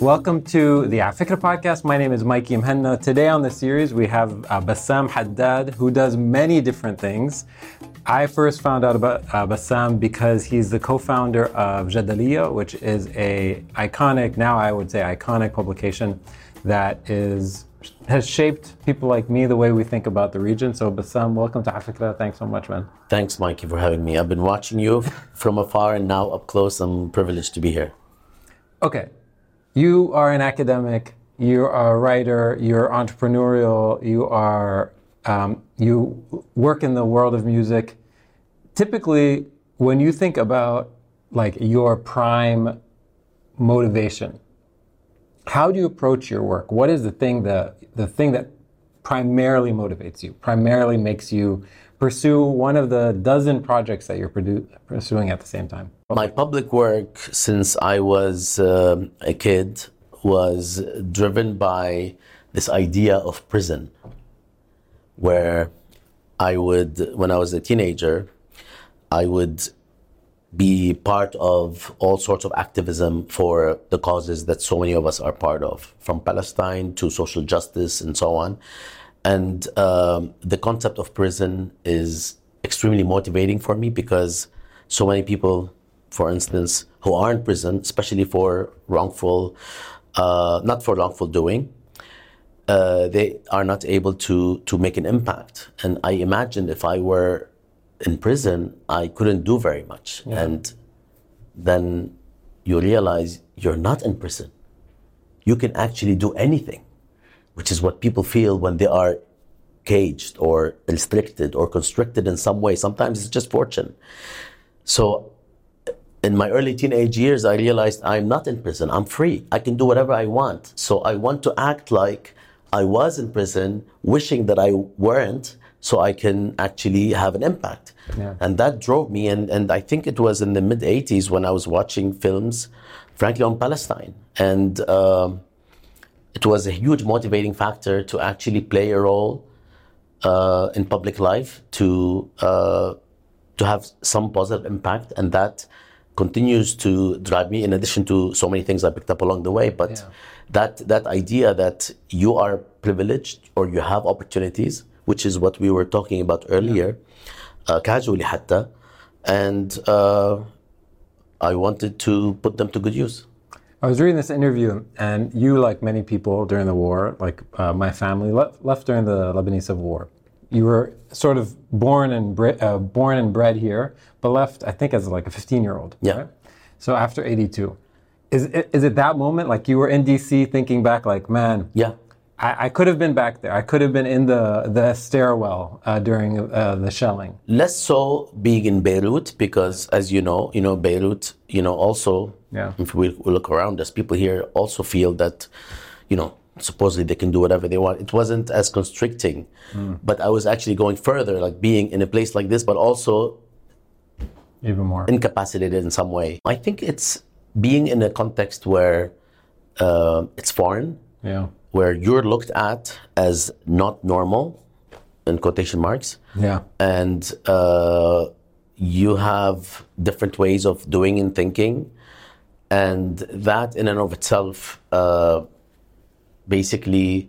Welcome to the Afikra podcast. My name is Mikey Mhenna. Today on the series, we have uh, Bassam Haddad, who does many different things. I first found out about uh, Bassam because he's the co-founder of Jadaliyya, which is a iconic, now I would say iconic publication that is has shaped people like me the way we think about the region. So Bassam, welcome to Afikra. Thanks so much, man. Thanks, Mikey, for having me. I've been watching you from afar and now up close. I'm privileged to be here. Okay, you are an academic, you are a writer, you're entrepreneurial, you are um, you work in the world of music. Typically, when you think about like your prime motivation, how do you approach your work? What is the thing that the thing that primarily motivates you, primarily makes you pursue one of the dozen projects that you're produ- pursuing at the same time? My public work since I was uh, a kid was driven by this idea of prison, where I would, when I was a teenager, I would be part of all sorts of activism for the causes that so many of us are part of, from Palestine to social justice and so on. And um, the concept of prison is extremely motivating for me because so many people, for instance, who are in prison, especially for wrongful, uh, not for wrongful doing, uh, they are not able to to make an impact. And I imagine if I were in prison, I couldn't do very much. Yeah. And then you realize you're not in prison. You can actually do anything, which is what people feel when they are caged or restricted or constricted in some way. Sometimes it's just fortune. So in my early teenage years, I realized I'm not in prison. I'm free. I can do whatever I want. So I want to act like I was in prison, wishing that I weren't, so I can actually have an impact. Yeah. And that drove me. And, and I think it was in the mid 80s when I was watching films, frankly, on Palestine. And um, it was a huge motivating factor to actually play a role uh, in public life, to, uh, to have some positive impact. And that continues to drive me in addition to so many things I picked up along the way. But yeah. that that idea that you are privileged or you have opportunities, which is what we were talking about earlier, yeah. uh, casually hatta, and uh, I wanted to put them to good use. I was reading this interview, and you, like many people during the war, like uh, my family, left, left during the Lebanese Civil War. You were sort of born and bre- uh, born and bred here, but left, I think, as like a 15 year old. Yeah. Right? So after 82, is it, is it that moment, like you were in DC, thinking back, like, man, yeah, I, I, could have been back there. I could have been in the, the stairwell uh, during uh, the shelling. Less so being in Beirut because, as you know, you know Beirut. You know, also, yeah. if we, we look around us, people here also feel that, you know, supposedly they can do whatever they want. It wasn't as constricting, mm. but I was actually going further, like being in a place like this, but also even more incapacitated in some way. I think it's being in a context where uh, it's foreign. Yeah where you're looked at as not normal, in quotation marks. Yeah. And uh, you have different ways of doing and thinking. And that, in and of itself, uh, basically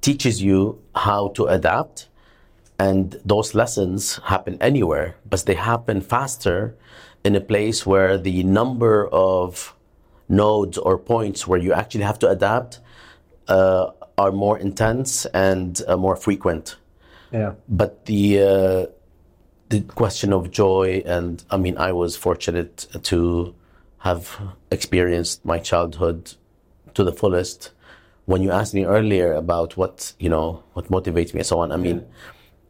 teaches you how to adapt. And those lessons happen anywhere, but they happen faster in a place where the number of nodes or points where you actually have to adapt uh, are more intense and uh, more frequent. Yeah. But the uh, the question of joy and I mean I was fortunate to have experienced my childhood to the fullest. When you asked me earlier about what you know what motivates me and so on, I mean,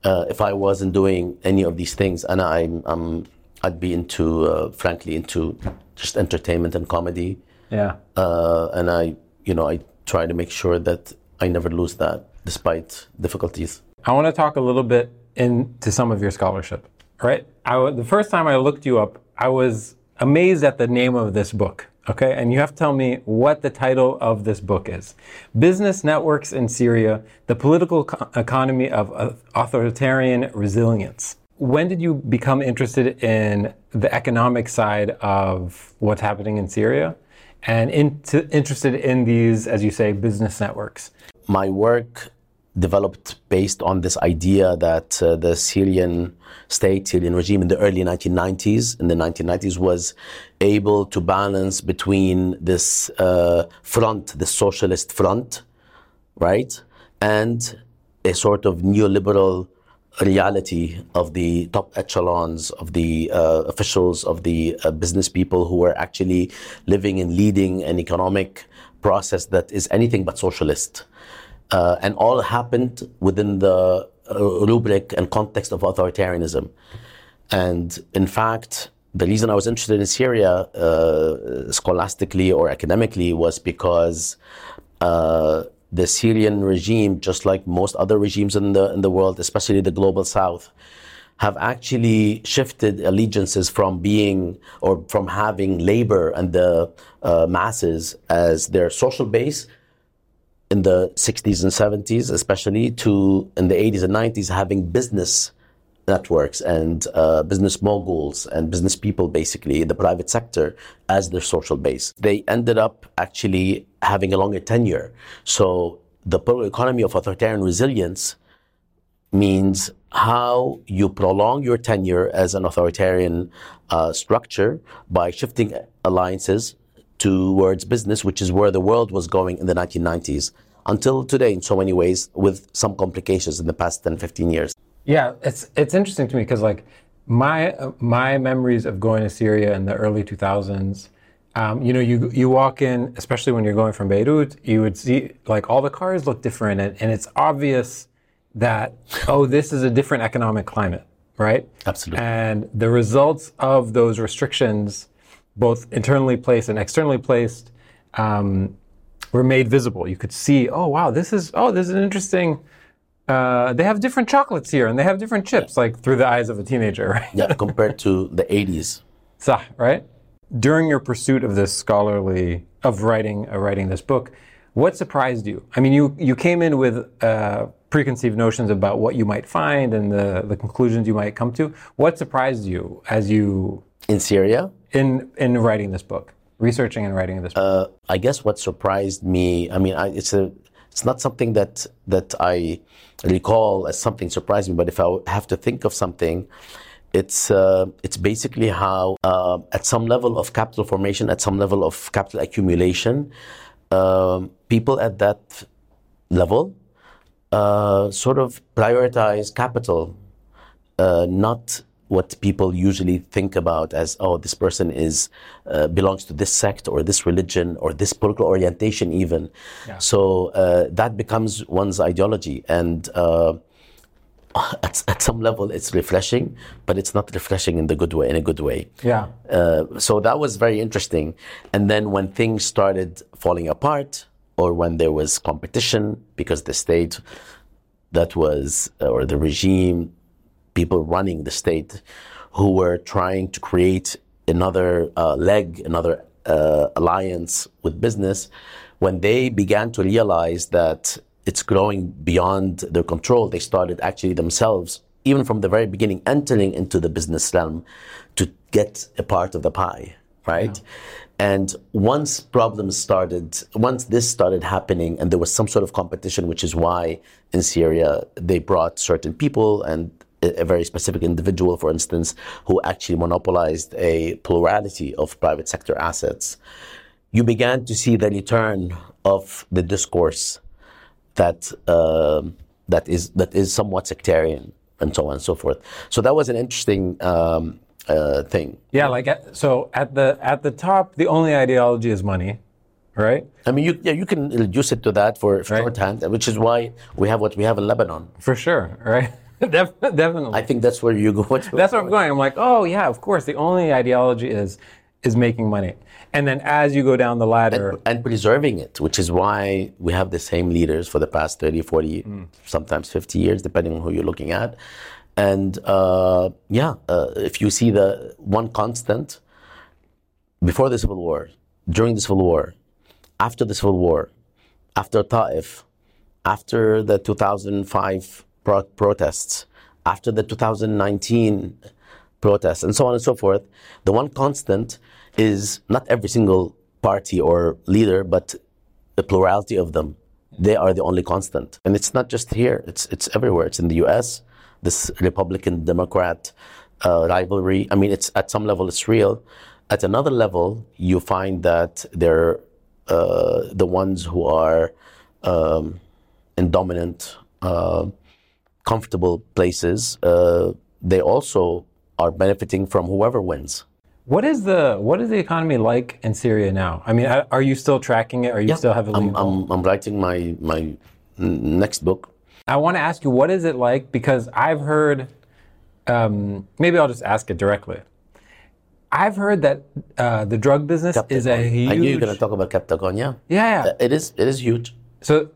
uh, if I wasn't doing any of these things, and I'm, I'm I'd be into uh, frankly into just entertainment and comedy yeah. Uh, and I, you know, I try to make sure that I never lose that despite difficulties. I want to talk a little bit into some of your scholarship, right? I, the first time I looked you up, I was amazed at the name of this book. Okay, and you have to tell me what the title of this book is. Business Networks in Syria, the Political Co- Economy of Authoritarian Resilience. When did you become interested in the economic side of what's happening in Syria? and into, interested in these, as you say, business networks. My work developed based on this idea that uh, the Syrian state, Syrian regime in the early 1990s, in the 1990s, was able to balance between this uh, front, the socialist front, right, and a sort of neoliberal reality of the top echelons of the uh, officials of the uh, business people who were actually living and leading an economic process that is anything but socialist uh, and all happened within the uh, rubric and context of authoritarianism. And in fact, the reason I was interested in Syria, uh, scholastically or academically, was because uh, the Syrian regime, just like most other regimes in the in the world, especially the global South, have actually shifted allegiances from being or from having labor and the uh, masses as their social base in the 60s and 70s, especially, to in the 80s and 90s having business networks and uh, business moguls and business people, basically, in the private sector as their social base. They ended up actually having a longer tenure. So the economy of authoritarian resilience means how you prolong your tenure as an authoritarian uh, structure by shifting alliances towards business, which is where the world was going in the 1990s until today in so many ways with some complications in the past 10 15 years. Yeah it's it's interesting to me because like my my memories of going to syria in the early 2000s um, you know you you walk in especially when you're going from beirut you would see like all the cars look different and, and it's obvious that oh this is a different economic climate right? Absolutely. And the results of those restrictions both internally placed and externally placed, um, were made visible. You could see, oh wow, this is oh this is an interesting. Uh, they have different chocolates here, and they have different chips, like through the eyes of a teenager, right? yeah, compared to the '80s. Sah, right? During your pursuit of this scholarly of writing uh, writing this book, what surprised you? I mean, you you came in with uh, preconceived notions about what you might find and the the conclusions you might come to. What surprised you as you in Syria? In in writing this book, researching and writing this book. Uh, I guess what surprised me. I mean, I, it's a it's not something that that I recall as something surprising. But if I have to think of something, it's uh, it's basically how uh, at some level of capital formation, at some level of capital accumulation, um, people at that level uh, sort of prioritize capital, uh, not what people usually think about as oh this person is uh, belongs to this sect or this religion or this political orientation even. Yeah. so uh, that becomes one's ideology. And uh, at, at some level it's refreshing but it's not refreshing in the good way in a good way. Yeah. Uh, so that was very interesting. And then when things started falling apart or when there was competition because the state that was or the regime people running the state who were trying to create another uh, leg, another uh, alliance with business, when they began to realize that it's growing beyond their control, they started actually themselves, even from the very beginning, entering into the business realm to get a part of the pie, right? And once problems started, once this started happening, and there was some sort of competition, which is why in Syria they brought certain people and a very specific individual, for instance, who actually monopolized a plurality of private sector assets, you began to see the return of the discourse that uh, that is that is somewhat sectarian and so on and so forth. So that was an interesting um, uh, thing. Yeah, like at, so at the at the top, the only ideology is money, right? I mean, you yeah, you can reduce it to that for right. shorthand, which is why we have what we have in Lebanon. For sure, right? Definitely. I think that's where you go. That's where I'm going. I'm like, oh yeah, of course. The only ideology is is making money, and then as you go down the ladder and, and preserving it, which is why we have the same leaders for the past 30, 40, mm. sometimes 50 years, depending on who you're looking at. And uh, yeah, uh, if you see the one constant before the civil war, during the civil war, after the civil war, after Ta'if, after the 2005 pro- protests, after the 2019 protests, and so on and so forth, the one constant is not every single party or leader, but the plurality of them. They are the only constant. And it's not just here, it's, it's everywhere. It's in the US, this Republican Democrat uh, rivalry. I mean, it's at some level, it's real. At another level, you find that they're uh, the ones who are um, in dominant, uh, comfortable places. Uh, they also are benefiting from whoever wins. What is the what is the economy like in Syria now? I mean, are you still tracking it? Are you Yeah, still heavily I'm, I'm, I'm writing my my next book. I want to ask you, what is it like? Because I've heard, um, maybe I'll just ask it directly. I've heard that uh, the drug business is a huge. I knew you were going to talk about Captagon. Yeah, yeah, yeah. it is. It is huge. So,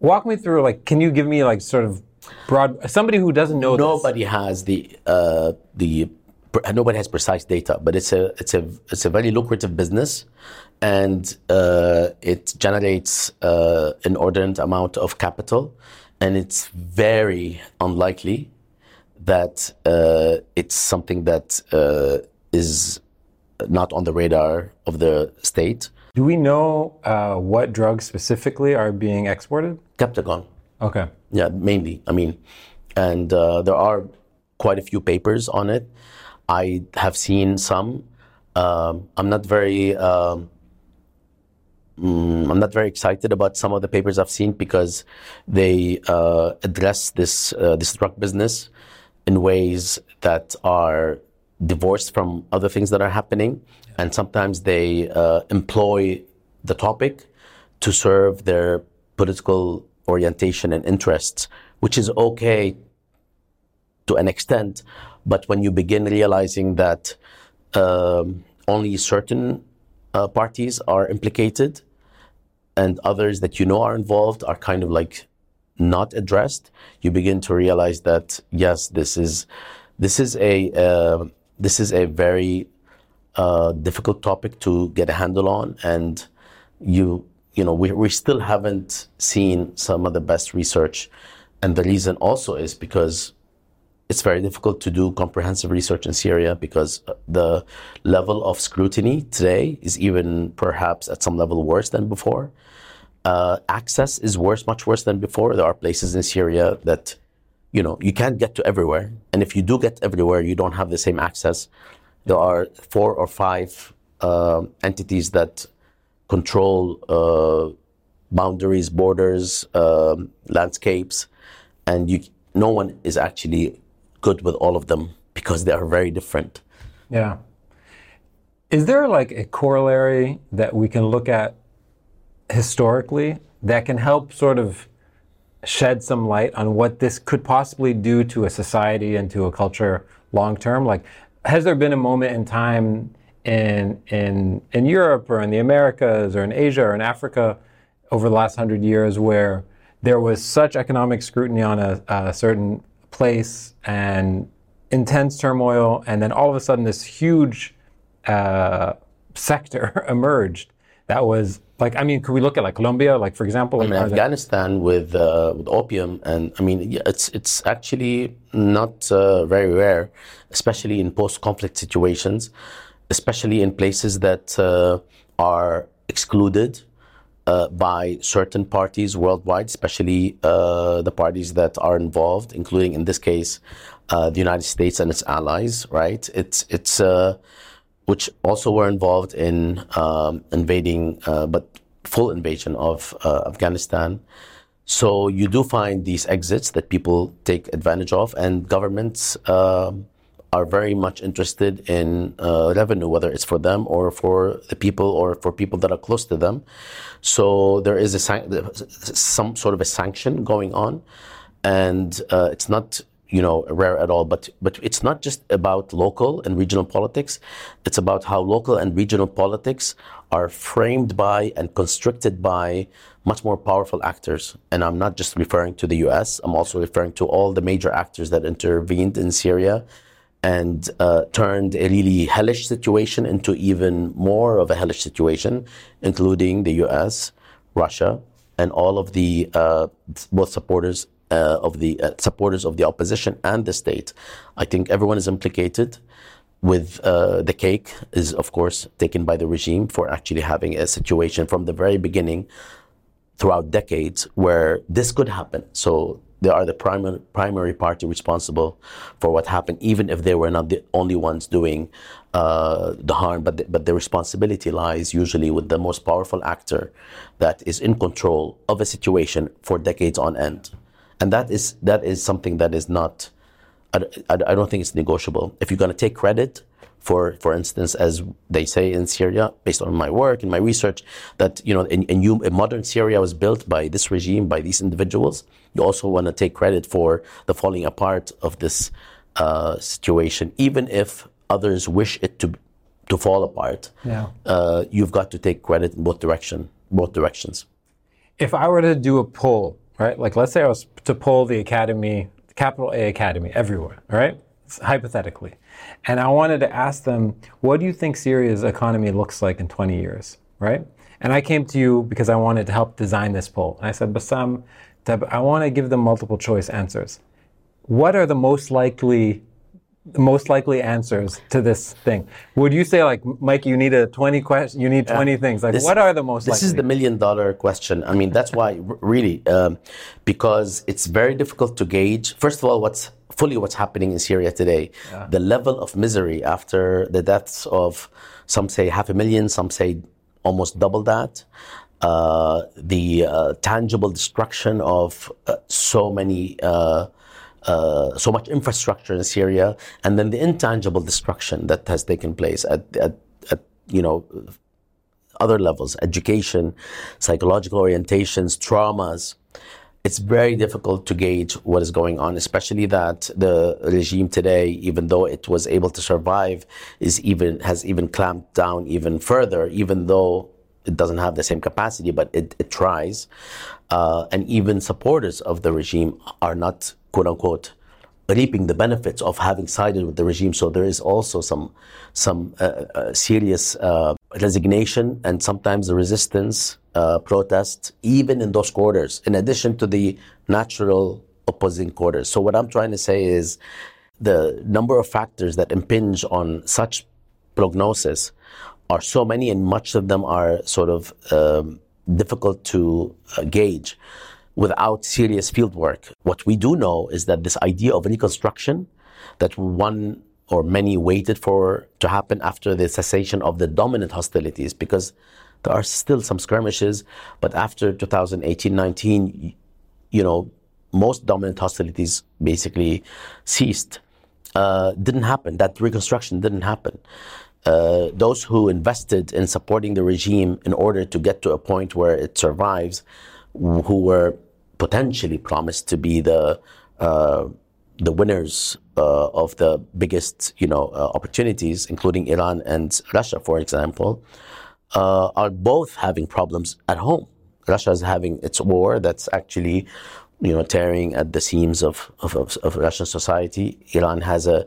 walk me through. Like, can you give me like sort of broad? Somebody who doesn't know this. Nobody has the uh, the nobody has precise data, but it's a it's a it's a very lucrative business, and uh, it generates uh, an inordinate amount of capital, and it's very unlikely that uh, it's something that uh, is not on the radar of the state. Do we know uh, what drugs specifically are being exported? Captagon. Okay. Yeah, mainly. I mean, and uh, there are quite a few papers on it. I have seen some. Um, I'm not very. Um, mm, I'm not very excited about some of the papers I've seen because they uh, address this uh, this drug business in ways that are divorced from other things that are happening, and sometimes they uh, employ the topic to serve their political orientation and interests, which is okay to an extent. But when you begin realizing that um, only certain uh, parties are implicated and others that you know are involved are kind of like not addressed, you begin to realize that yes, this is this is a uh, this is a very uh, difficult topic to get a handle on, and you you know we we still haven't seen some of the best research, and the reason also is because it's very difficult to do comprehensive research in Syria because the level of scrutiny today is even perhaps at some level worse than before. Uh, access is worse, much worse than before. There are places in Syria that, you know, you can't get to everywhere. And if you do get everywhere, you don't have the same access. There are four or five uh, entities that control uh, boundaries, borders, um, landscapes, and you, no one is actually good with all of them because they are very different. Yeah. Is there like a corollary that we can look at historically that can help sort of shed some light on what this could possibly do to a society and to a culture long term? Like, has there been a moment in time in in in Europe or in the Americas or in Asia or in Africa over the last hundred years where there was such economic scrutiny on a, a certain place and intense turmoil, and then all of a sudden this huge uh, sector emerged that was like I mean, could we look at like Colombia, like for example? I mean, Afghanistan with uh, with opium, and I mean, it's it's actually not uh, very rare, especially in post-conflict situations, especially in places that uh, are excluded uh, by certain parties worldwide, especially uh, the parties that are involved, including in this case uh, the United States and its allies. Right? It's it's uh, which also were involved in um, invading, uh, but full invasion of Afghanistan. So you do find these exits that people take advantage of, and governments um are very much interested in uh, revenue, whether it's for them or for the people or for people that are close to them. So there is a some sort of a sanction going on, and uh, it's not you know rare at all. But but it's not just about local and regional politics. It's about how local and regional politics are framed by and constricted by much more powerful actors. And I'm not just referring to the U.S. I'm also referring to all the major actors that intervened in Syria and uh, turned a really hellish situation into even more of a hellish situation, including the U.S., Russia, and all of the uh, both supporters uh, of the uh, supporters of the opposition and the state. I think everyone is implicated, with uh, the cake is, of course, taken by the regime for actually having a situation from the very beginning throughout decades where this could happen. So they are the primary, primary party responsible for what happened, even if they were not the only ones doing uh, the harm. But the, but the responsibility lies usually with the most powerful actor that is in control of a situation for decades on end, and that is that is something that is not. I, I, I don't think it's negotiable. If you're going to take credit for for instance, as they say in Syria, based on my work and my research, that you know, in, in, you, in modern Syria was built by this regime, by these individuals. You also want to take credit for the falling apart of this uh, situation, even if others wish it to to fall apart. Yeah. Uh, you've got to take credit in both direction, both directions. If I were to do a poll, right? Like, let's say I was to poll the academy, capital A academy, everywhere, right? Hypothetically and I wanted to ask them, what do you think Syria's economy looks like in 20 years, right? And I came to you because I wanted to help design this poll. And I said, Bassam, I want to give them multiple choice answers. What are the most likely most likely answers to this thing. Would you say like Mike, you need a twenty question, you need twenty things? Like, this, what are the most? This likely? is the million dollar question. I mean, that's why really um, because it's very difficult to gauge. First of all, what's fully what's happening in Syria today. Yeah. The level of misery after the deaths of some say half a million, some say almost double that. Uh, the uh, tangible destruction of uh, so many, uh, uh, so much infrastructure in Syria, and then the intangible destruction that has taken place at, at, at you know other levels, education, psychological orientations, traumas it's very difficult to gauge what is going on, especially that the regime today, even though it was able to survive, is even has even clamped down even further, even though it doesn't have the same capacity, but it, it tries. Uh, and even supporters of the regime are not, quote unquote, reaping the benefits of having sided with the regime. So there is also some some uh, uh, serious uh, resignation and sometimes the resistance, uh, protest, even in those quarters, in addition to the natural opposing quarters. So what I'm trying to say is the number of factors that impinge on such prognosis are so many, and much of them are sort of um, difficult to uh, gauge without serious field work. What we do know is that this idea of reconstruction that one or many waited for to happen after the cessation of the dominant hostilities because there are still some skirmishes, but after 2018-19, you know, most dominant hostilities basically ceased. Uh, didn't happen. That reconstruction didn't happen. Uh, those who invested in supporting the regime in order to get to a point where it survives, who were potentially promised to be the uh, the winners uh, of the biggest, you know, uh, opportunities, including Iran and Russia, for example, uh, are both having problems at home. Russia is having its war that's actually, you know, tearing at the seams of of, of, of Russian society. Iran has a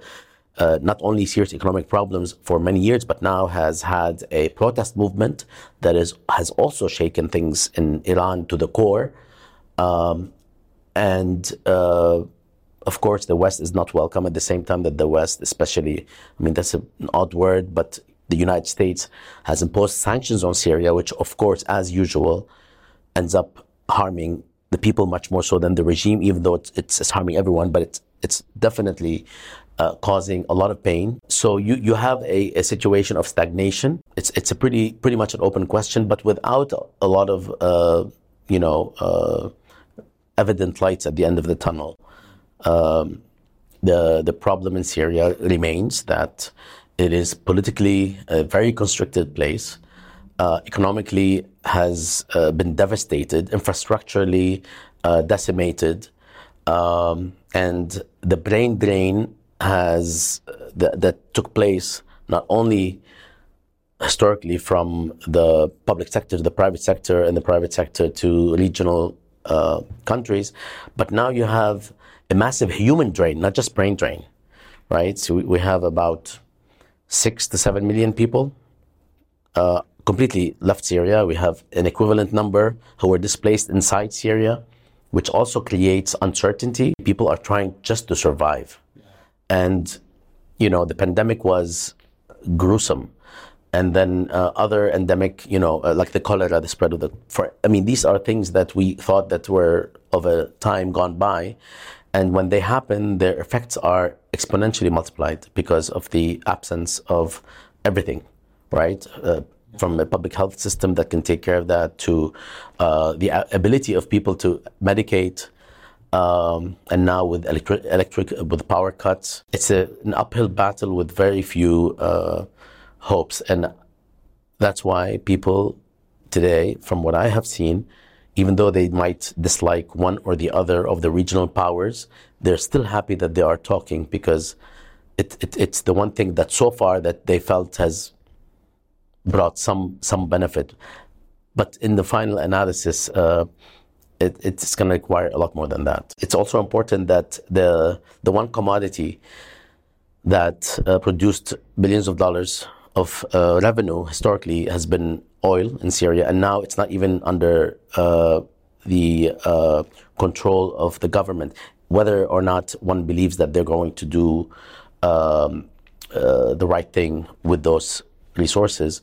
uh, not only serious economic problems for many years, but now has had a protest movement that is has also shaken things in Iran to the core. Um, and uh, of course, the West is not welcome at the same time that the West, especially, I mean, that's an odd word, but the United States has imposed sanctions on Syria, which, of course, as usual, ends up harming the people much more so than the regime, even though it's, it's, it's harming everyone, but it's, it's definitely uh, causing a lot of pain. So you, you have a, a situation of stagnation. It's, it's a pretty, pretty much an open question, but without a lot of, uh, you know, uh, evident lights at the end of the tunnel. Um, the the problem in Syria remains that it is politically a very constricted place. Uh, economically has uh, been devastated, infrastructurally uh, decimated, um, and the brain drain has uh, th- that took place not only historically from the public sector to the private sector and the private sector to regional uh, countries, but now you have a massive human drain, not just brain drain, right? So we, we have about six to seven million people uh, completely left Syria. We have an equivalent number who were displaced inside Syria, which also creates uncertainty. People are trying just to survive. And you know, the pandemic was gruesome. And then uh, other endemic, you know, uh, like the cholera, the spread of the. For, I mean, these are things that we thought that were of a time gone by, and when they happen, their effects are exponentially multiplied because of the absence of everything, right? Uh, from a public health system that can take care of that to uh, the ability of people to medicate. Um, and now with electric, electric with power cuts, it's a, an uphill battle with very few uh, hopes, and that's why people today, from what I have seen, even though they might dislike one or the other of the regional powers, they're still happy that they are talking because it, it, it's the one thing that so far that they felt has brought some some benefit. But in the final analysis, uh, it, it's going to require a lot more than that. It's also important that the the one commodity that uh, produced billions of dollars of uh, revenue historically has been oil in Syria, and now it's not even under uh, the uh, control of the government. Whether or not one believes that they're going to do um, uh, the right thing with those resources,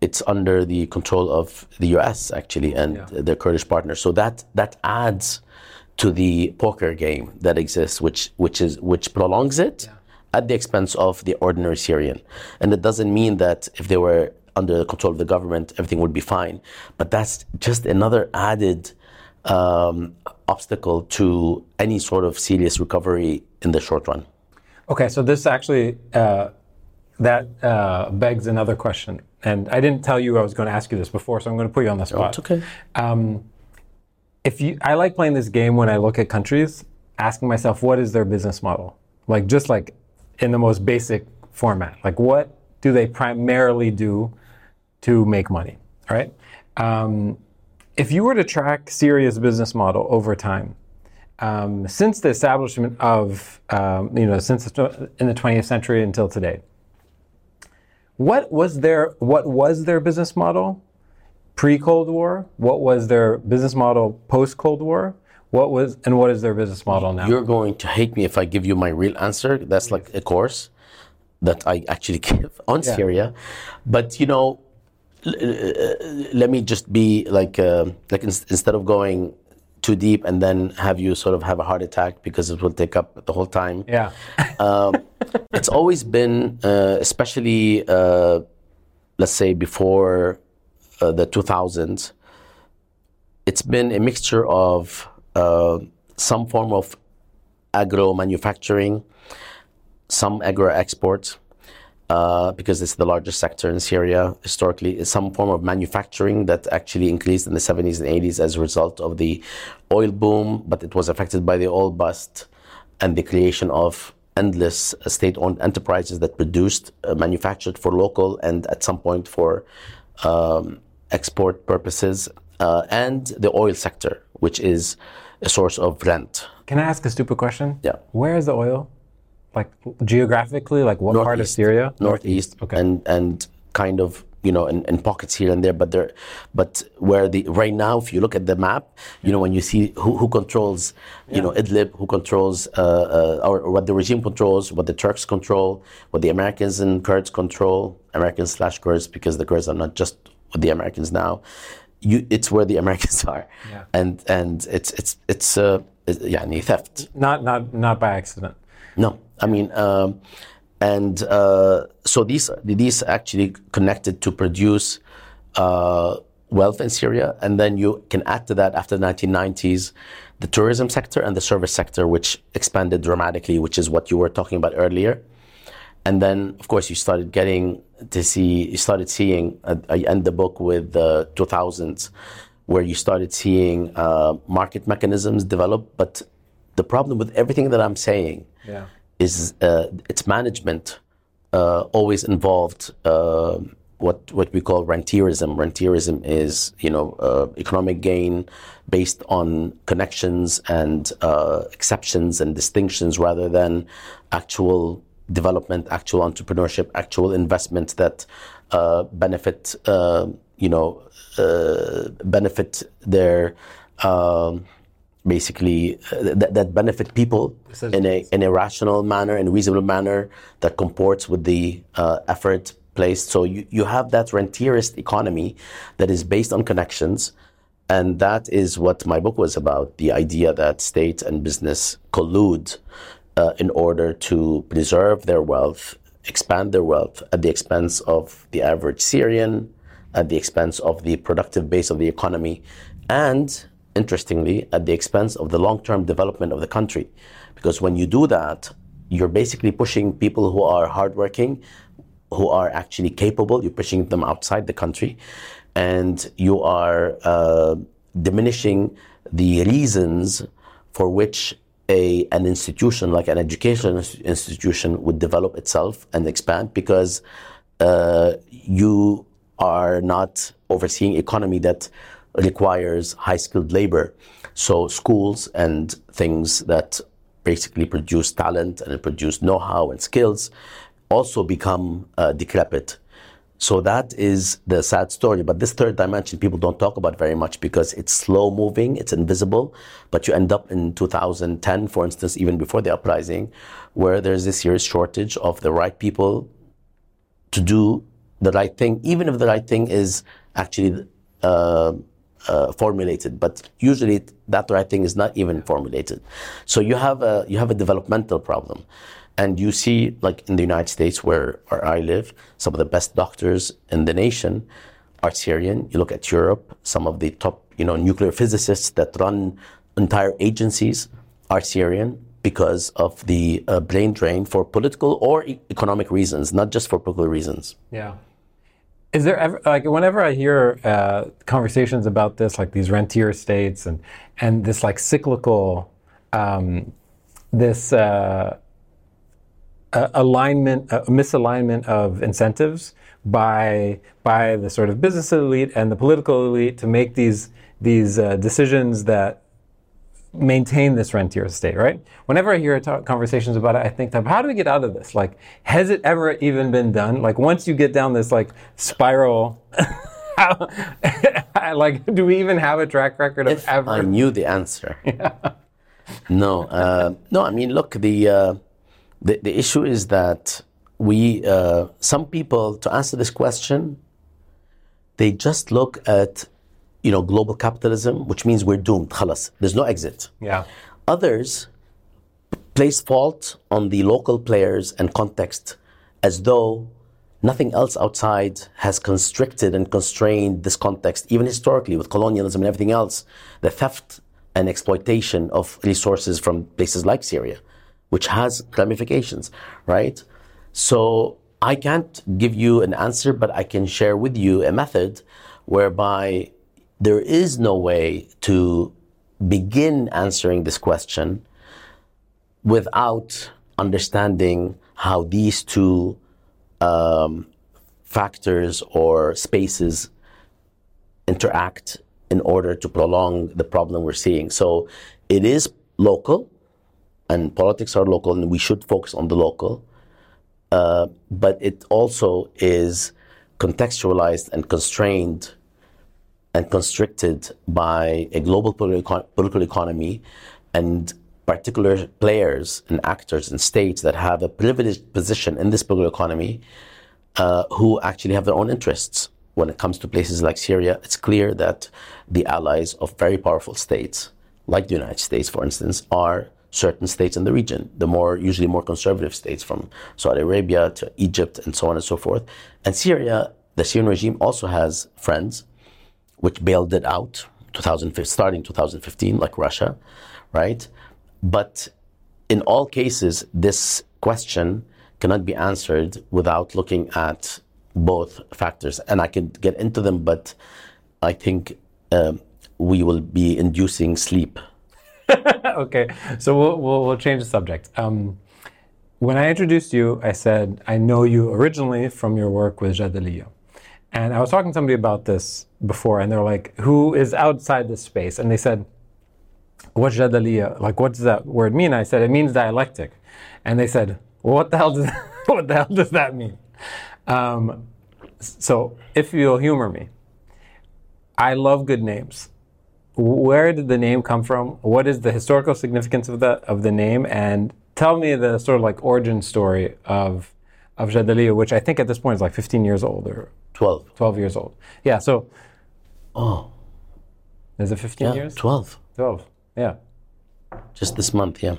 it's under the control of the U.S. actually and yeah. their Kurdish partners. So that that adds to the poker game that exists, which which is which prolongs it. Yeah at the expense of the ordinary Syrian. And it doesn't mean that if they were under the control of the government, everything would be fine. But that's just another added um, obstacle to any sort of serious recovery in the short run. Okay, so this actually uh, that uh, begs another question, and I didn't tell you I was going to ask you this before, so I'm going to put you on the spot. Oh, okay. Um, if you, I like playing this game when I look at countries, asking myself what is their business model, like just like in the most basic format, like what do they primarily do to make money, right? Um, if you were to track Syria's business model over time, um, since the establishment of, um, you know, since the, in the 20th century until today, what was their what was their business model pre Cold War? What was their business model post Cold War? What was and what is their business model now? You're going to hate me if I give you my real answer. That's like a course that I actually give on yeah. Syria, but you know let me just be like uh, like in- instead of going too deep and then have you sort of have a heart attack because it will take up the whole time. Yeah. um, it's always been, uh, especially uh, let's say before uh, the 2000s, it's been a mixture of uh, some form of agro manufacturing, some agro exports uh, because it's the largest sector in Syria. Historically, some form of manufacturing that actually increased in the 70s and 80s as a result of the oil boom, but it was affected by the oil bust and the creation of endless state-owned enterprises that produced, uh, manufactured for local and at some point for um, export purposes, uh, and the oil sector, which is a source of rent. Can I ask a stupid question? Yeah. Where is the oil? like geographically, like what northeast, part of Syria? Northeast, okay. and and kind of you know in, in pockets here and there, but there, but where the right now, if you look at the map, you know when you see who, who controls, you yeah. know Idlib, who controls, uh, uh, or, or, what the regime controls, what the Turks control, what the Americans and Kurds control, Americans slash Kurds, because the Kurds are not just with the Americans now. You, it's where the Americans are, yeah. and and it's it's it's uh, yeah, theft. Not not not by accident. No, I mean, um, and uh, so these these actually connected to produce uh, wealth in Syria, and then you can add to that after the 1990s the tourism sector and the service sector, which expanded dramatically, which is what you were talking about earlier. And then, of course, you started getting to see, you started seeing, uh, I end the book with the 2000s, where you started seeing uh, market mechanisms develop. But the problem with everything that I'm saying yeah. is uh, its management uh, always involved uh, what what we call rentierism. Rentierism is you know uh, economic gain based on connections and uh, exceptions and distinctions rather than actual development, actual entrepreneurship, actual investment that uh, benefit you know benefit their um, basically uh, that, that benefit people in a in a rational manner, in a reasonable manner that comports with the uh, effort placed. So you, you have that rentierist economy that is based on connections. And that is what my book was about the idea that state and business collude uh, in order to preserve their wealth, expand their wealth at the expense of the average Syrian, at the expense of the productive base of the economy, and interestingly, at the expense of the long term development of the country. Because when you do that, you're basically pushing people who are hardworking, who are actually capable, you're pushing them outside the country, and you are uh, diminishing the reasons for which a, an institution like an educational institution would develop itself and expand because uh, you are not overseeing economy that requires high skilled labor. So schools and things that basically produce talent and produce know-how and skills also become uh, decrepit. So that is the sad story. But this third dimension, people don't talk about very much because it's slow moving, it's invisible. But you end up in 2010, for instance, even before the uprising, where there's this serious shortage of the right people to do the right thing, even if the right thing is actually uh, uh, formulated. But usually that right thing is not even formulated. So you have a you have a developmental problem. And you see, like in the United States, where, where I live, some of the best doctors in the nation are Syrian. You look at Europe, some of the top, you know, nuclear physicists that run entire agencies are Syrian because of the uh, brain drain for political or e- economic reasons, not just for political reasons. Yeah. Is there ever like whenever I hear uh, conversations about this, like these rentier states and and this like cyclical, um, this uh, alignment, a misalignment of incentives by by the sort of business elite and the political elite to make these these uh, decisions that maintain this rentier state, right? Whenever I hear talk, conversations about it, I think, how do we get out of this? Like, has it ever even been done? Like, once you get down this like spiral, how, like, do we even have a track record of if ever? I knew the answer. Yeah. No, uh, no. I mean, look, the uh, the, the issue is that we, uh, some people, to answer this question, they just look at, you know, global capitalism, which means we're doomed. Khalas, there's no exit. Yeah. Others place fault on the local players and context as though nothing else outside has constricted and constrained this context, even historically with colonialism and everything else, the theft and exploitation of resources from places like Syria which has ramifications, right? So I can't give you an answer, but I can share with you a method whereby there is no way to begin answering this question without understanding how these two um, factors or spaces interact in order to prolong the problem we're seeing. So it is local, and politics are local, and we should focus on the local. Uh, but it also is contextualized and constrained and constricted by a global political economy and particular players and actors and states that have a privileged position in this political economy uh, who actually have their own interests. When it comes to places like Syria, it's clear that the allies of very powerful states, like the United States, for instance, are certain states in the region, the more usually more conservative states from Saudi Arabia to Egypt and so on and so forth. And Syria, the Syrian regime also has friends which bailed it out 2015, starting 2015, like Russia, right? But in all cases, this question cannot be answered without looking at both factors. And I could get into them, but I think um, we will be inducing sleep okay, so we'll, we'll, we'll, change the subject. Um, when I introduced you, I said, I know you originally from your work with Jadaliyya. And I was talking to somebody about this before, and they're like, who is outside this space? And they said, what's Jadaliyya? Like, what does that word mean? I said, it means dialectic. And they said, well, what the hell does, what the hell does that mean? Um, so, if you'll humor me, I love good names where did the name come from? What is the historical significance of the of the name? And tell me the sort of like origin story of of Jadaliyya, which I think at this point is like 15 years old or 12. 12 years old. Yeah. So Oh, is it 15 yeah, years? 12. 12. Yeah. Just this month, yeah.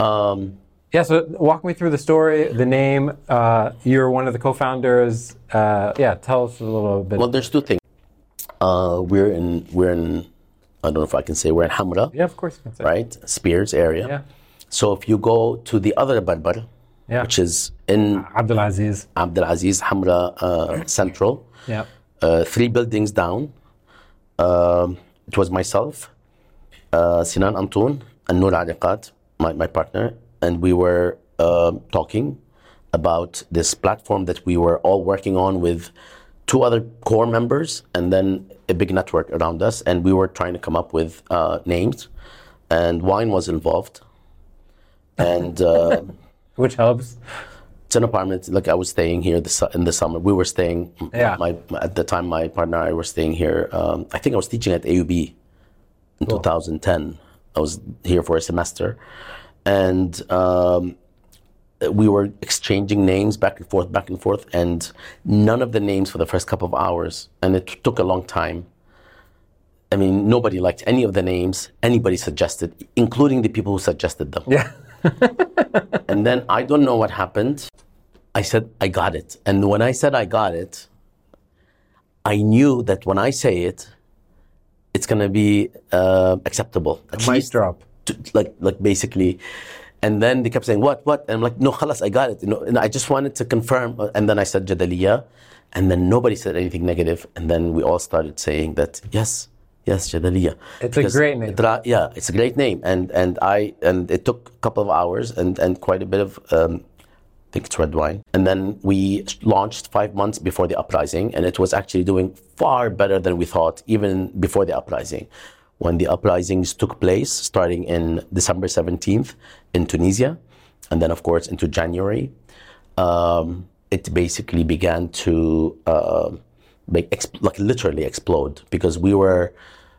Um, Yeah. So walk me through the story, the name. Uh, you're one of the co-founders. Uh, yeah. Tell us a little bit. well, there's two things. Uh, we're in, we're in, I don't know if I can say, we're in Hamra, yeah, of course. you can say. right? Spears area. Yeah. So if you go to the other Barbar, Yeah. which is in Abdulaziz. Abdulaziz Hamra uh, Central, Yeah. uh, three buildings down. Um, it was myself, uh, Sinan Antoon, and Noor Erakat, my, my partner, and we were uh, talking about this platform that we were all working on with two other core members and then a big network around us. And we were trying to come up with uh, names, and wine was involved. And uh, Which helps. it's an apartment. Like I was staying here this, in the summer. We were staying. Yeah. My at the time, my partner and I were staying here. Um, I think I was teaching at AUB in 2010. I was here for a semester, and um, we were exchanging names back and forth, back and forth, and none of the names for the first couple of hours, and it took a long time. I mean, nobody liked any of the names anybody suggested, including the people who suggested them. Yeah. And then I don't know what happened. I said, I got it. And when I said I got it, I knew that when I say it, it's going to be uh, acceptable. At Mic least drop. to, like, like basically. And then they kept saying, what, what? And I'm like, no, khalas, I got it. You know, and I just wanted to confirm. And then I said Jadaliyya. And then nobody said anything negative. And then we all started saying that, yes, yes, Jadaliyya. It's a great name. it yeah, it's a great name, and and I and it took a couple of hours and and quite a bit of um, I think it's red wine, and then we launched five months before the uprising, and it was actually doing far better than we thought, even before the uprising. When the uprisings took place, starting in December seventeenth in Tunisia, and then of course into January, um, it basically began to uh, like literally explode because we were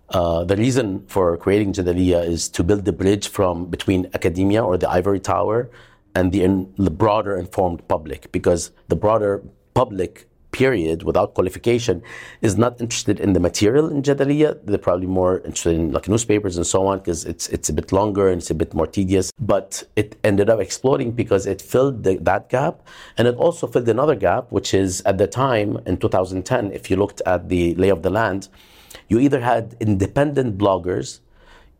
uh, the reason for creating Jadaliyya is to build the bridge from between academia or the ivory tower and the, in, the broader informed public because the broader public period without qualification is not interested in the material in Jadaliyya. They're probably more interested in like newspapers and so on because it's it's a bit longer and it's a bit more tedious. But it ended up exploding because it filled the, that gap and it also filled another gap, which is at the time in 2010, if you looked at the lay of the land, you either had independent bloggers,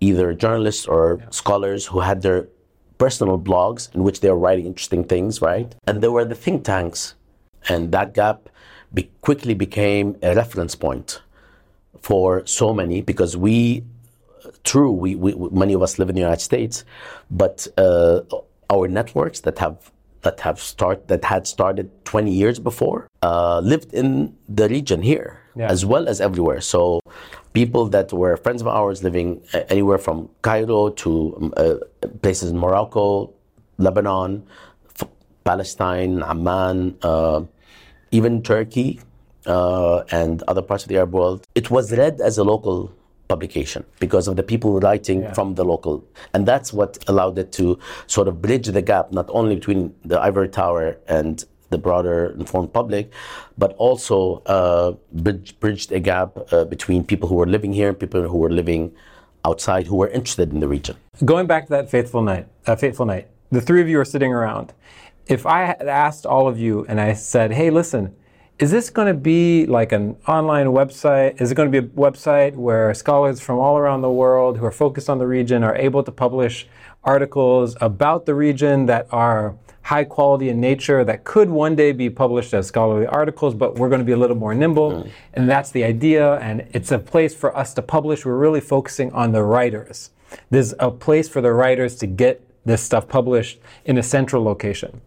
either journalists or scholars who had their personal blogs in which they were writing interesting things, right? And there were the think tanks. And that gap be- quickly became a reference point for so many because we, true, we, we, many of us live in the United States, but uh, our networks that have that have start that had started 20 years before uh, lived in the region here Yeah. as well as everywhere. So people that were friends of ours living uh, anywhere from Cairo to um, uh, places in Morocco, Lebanon, F- Palestine, Amman, uh, even Turkey, uh, and other parts of the Arab world. It was read as a local publication because of the people writing from the local. And that's what allowed it to sort of bridge the gap, not only between the Ivory Tower and the broader informed public, but also uh, bridge, bridged a gap uh, between people who were living here and people who were living outside who were interested in the region. Going back to that faithful night, that fateful night, the three of you are sitting around. If I had asked all of you and I said, "Hey, listen, is this going to be like an online website? Is it going to be a website where scholars from all around the world who are focused on the region are able to publish articles about the region that are high quality in nature that could one day be published as scholarly articles, but we're going to be a little more nimble. And that's the idea. And it's a place for us to publish. We're really focusing on the writers. There's a place for the writers to get this stuff published in a central location.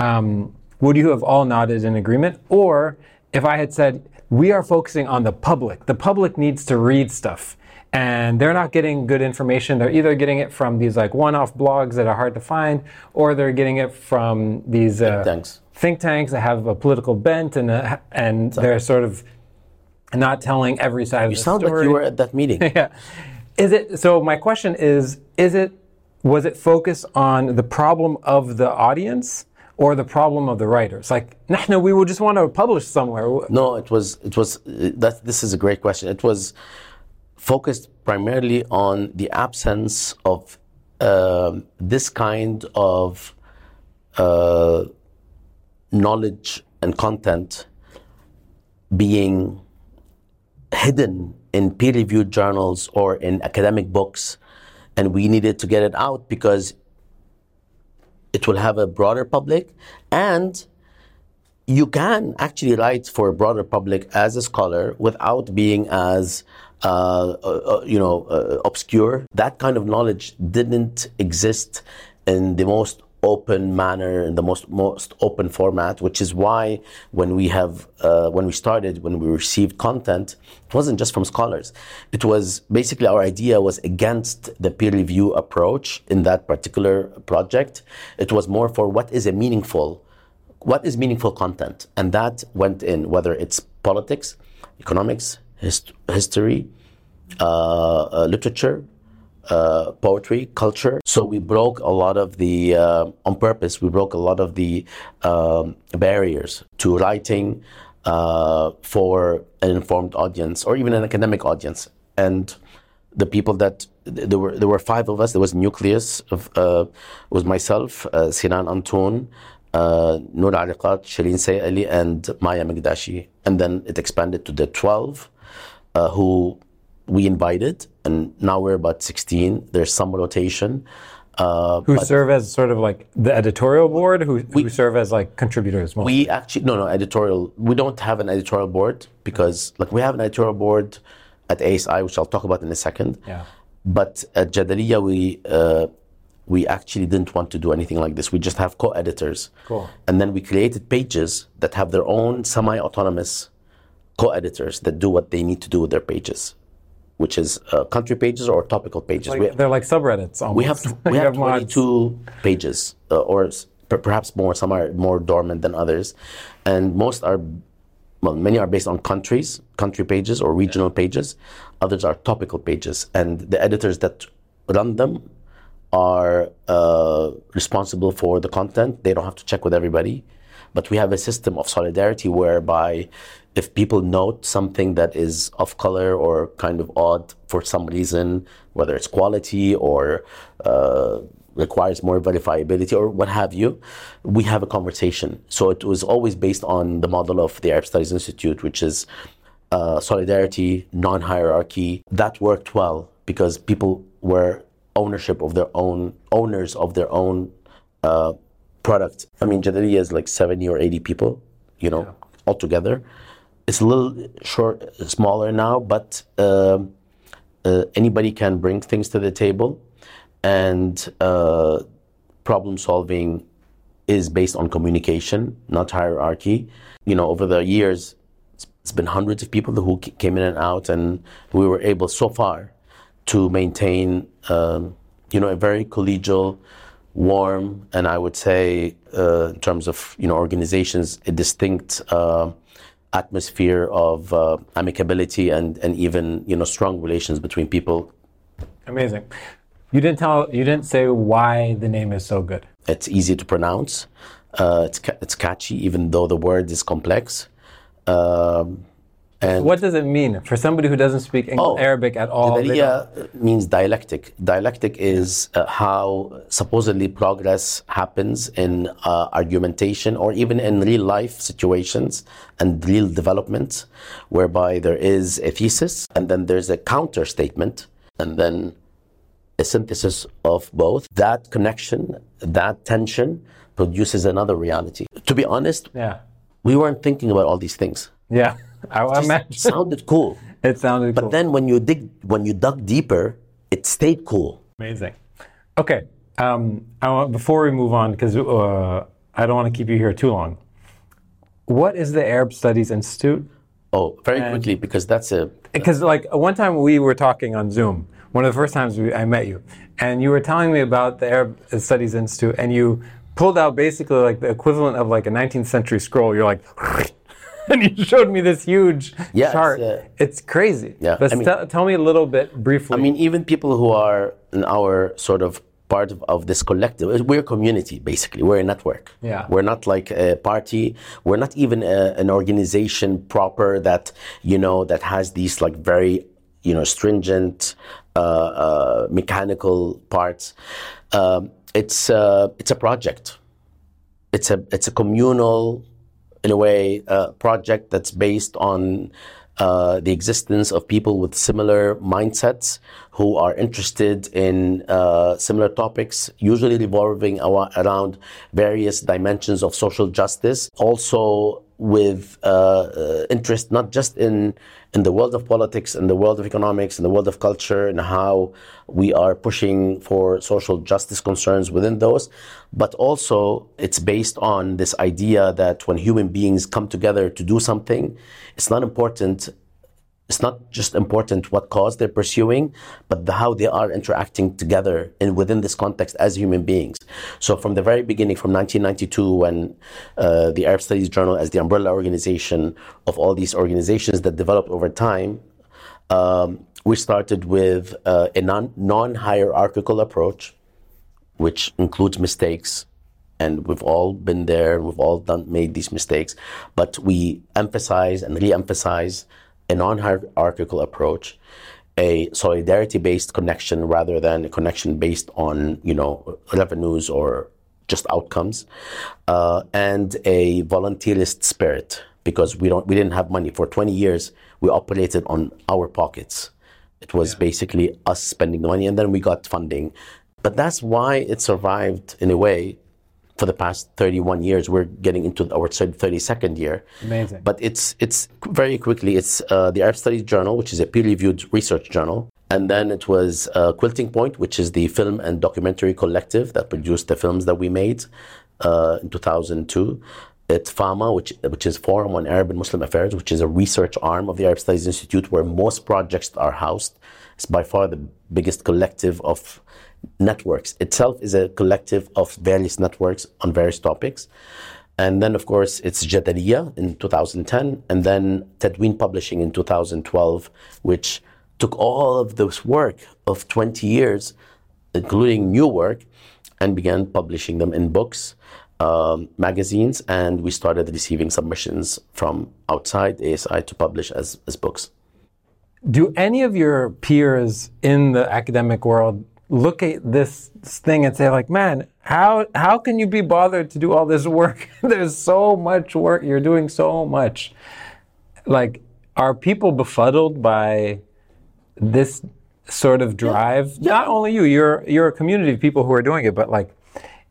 Um, would you have all nodded in agreement? Or if I had said, we are focusing on the public, the public needs to read stuff and they're not getting good information. They're either getting it from these like one-off blogs that are hard to find, or they're getting it from these uh, tanks. think tanks that have a political bent and a, and they're sort of not telling every side of You the sound story. like you were at that meeting. yeah. Is it so my question is is it was it focused on the problem of the audience or the problem of the writers? Like, no, we would just want to publish somewhere. No, it was, it was, that, this is a great question. It was focused primarily on the absence of uh, this kind of uh, knowledge and content being hidden in peer reviewed journals or in academic books. And we needed to get it out because it will have a broader public and you can actually write for a broader public as a scholar without being as uh, uh, uh, you know uh, obscure. That kind of knowledge didn't exist in the most open manner in the most most open format, which is why when we have uh, when we started when we received content, it wasn't just from scholars. It was basically our idea was against the peer review approach in that particular project. It was more for what is a meaningful what is meaningful content and that went in whether it's politics economics hist- history uh, uh, literature uh, poetry culture so we broke a lot of the uh, on purpose we broke a lot of the um, barriers to writing uh, for an informed audience or even an academic audience and the people that there were there were five of us. There was nucleus of uh, was myself, uh, Sinan Antoon, uh, Noor Erakat, Sherene Seikaly, and Maya Mikdashi. And then it expanded to the twelve who we invited, and now we're about sixteen. There's some rotation. Uh, Who serve as sort of like the editorial board, who, who serve as like contributors. Most. We actually no no editorial. We don't have an editorial board because like we have an editorial board at ASI, which I'll talk about in a second. Yeah. But at Jadaliyya, we uh, we actually didn't want to do anything like this. We just have co-editors. Cool. And then we created pages that have their own semi-autonomous co-editors that do what they need to do with their pages, which is uh, country pages or topical pages. Like, they're like subreddits almost. we have we have mods. 22 pages, uh, or per- perhaps more. Some are more dormant than others, and most are well, many are based on countries, country pages or regional pages. Others are topical pages, and the editors that run them are uh, responsible for the content. They don't have to check with everybody, but we have a system of solidarity whereby if people note something that is off color or kind of odd for some reason, whether it's quality or uh, requires more verifiability or what have you, we have a conversation. So it was always based on the model of the Arab Studies Institute, which is uh, solidarity, non-hierarchy. That worked well because people were ownership of their own owners of their own uh, product. I mean, Jadaliyya is like 70 or 80 people, you know, altogether. It's a little short, smaller now, but um uh, anybody can bring things to the table, and uh, problem solving is based on communication, not hierarchy. You know, over the years, it's- it's been hundreds of people who came in and out, and we were able so far to maintain, um, you know, a very collegial, warm, and I would say, uh, in terms of you know organizations, a distinct uh, atmosphere of uh, amicability and and even you know strong relations between people. Amazing. You didn't tell. You didn't say why the name is so good. It's easy to pronounce. Uh, it's it's catchy, even though the word is complex. Um, and What does it mean for somebody who doesn't speak Oh, Arabic at all? they means dialectic. Dialectic is uh, how supposedly progress happens in uh, argumentation or even in real life situations and real development, whereby there is a thesis and then there's a counter statement and then a synthesis of both. That connection, that tension produces another reality. To be honest, Yeah. we weren't thinking about all these things. Yeah. I It imagine sounded cool. it sounded But cool. then when you dig, when you dug deeper, it stayed cool. Amazing. Okay. Um, I want, before we move on, because uh, I don't want to keep you here too long. What is the Arab Studies Institute? Oh, very quickly because that's a Because like one time we were talking on Zoom, one of the first times we, I met you, and you were telling me about the Arab Studies Institute, and you pulled out basically like the equivalent of like a 19th century scroll. You're like, and you showed me this huge Yeah, it's, chart. uh, it's crazy. Yeah, But I mean- tell- tell me a little bit briefly. I mean, even people who are in our sort of part of, of this collective, we're a community basically. We're a network. Yeah. We're not like a party. We're not even a, an organization proper that you know that has these like very you know stringent uh, uh, mechanical parts. Um, it's uh, it's a project. It's a it's a communal in a way, a project that's based on uh, the existence of people with similar mindsets who are interested in uh, similar topics, usually revolving around various dimensions of social justice. Also, with uh, uh, interest not just in in the world of politics, in the world of economics, in the world of culture, and how we are pushing for social justice concerns within those, but also it's based on this idea that when human beings come together to do something, it's not important it's not just important what cause they're pursuing, but the, how they are interacting together and within this context as human beings. So from the very beginning, from 1992, when uh, the Arab Studies Journal, as the umbrella organization of all these organizations that developed over time, um, we started with uh, a non, non-hierarchical approach, which includes mistakes, and we've all been there. We've all done made these mistakes, but we emphasize and re-emphasize a non-hierarchical approach, a solidarity-based connection rather than a connection based on you know revenues or just outcomes, uh, and a volunteerist spirit because we don't we didn't have money for 20 years. We operated on our pockets. It was basically us spending the money, and then we got funding. But that's why it survived in a way for the past 31 years. We're getting into our 32nd year. Amazing. But it's it's very quickly. It's uh, the Arab Studies Journal, which is a peer-reviewed research journal, and then it was uh, Quilting Point, which is the film and documentary collective that produced the films that we made uh, in 2002. It's FAMA, which which is Forum on Arab and Muslim Affairs, which is a research arm of the Arab Studies Institute, where most projects are housed. It's by far the biggest collective of networks. Itself is a collective of various networks on various topics. And then, of course, it's Jadaliyya in 2010, and then Tadween Publishing in 2012, which took all of this work of 20 years, including new work, and began publishing them in books, um, magazines, and we started receiving submissions from outside ASI to publish as, as books. Do any of your peers in the academic world look at this thing and say, like, man, how how can you be bothered to do all this work? There's so much work. You're doing so much. Like, are people befuddled by this sort of drive? Not only you, you're you're a community of people who are doing it, but like,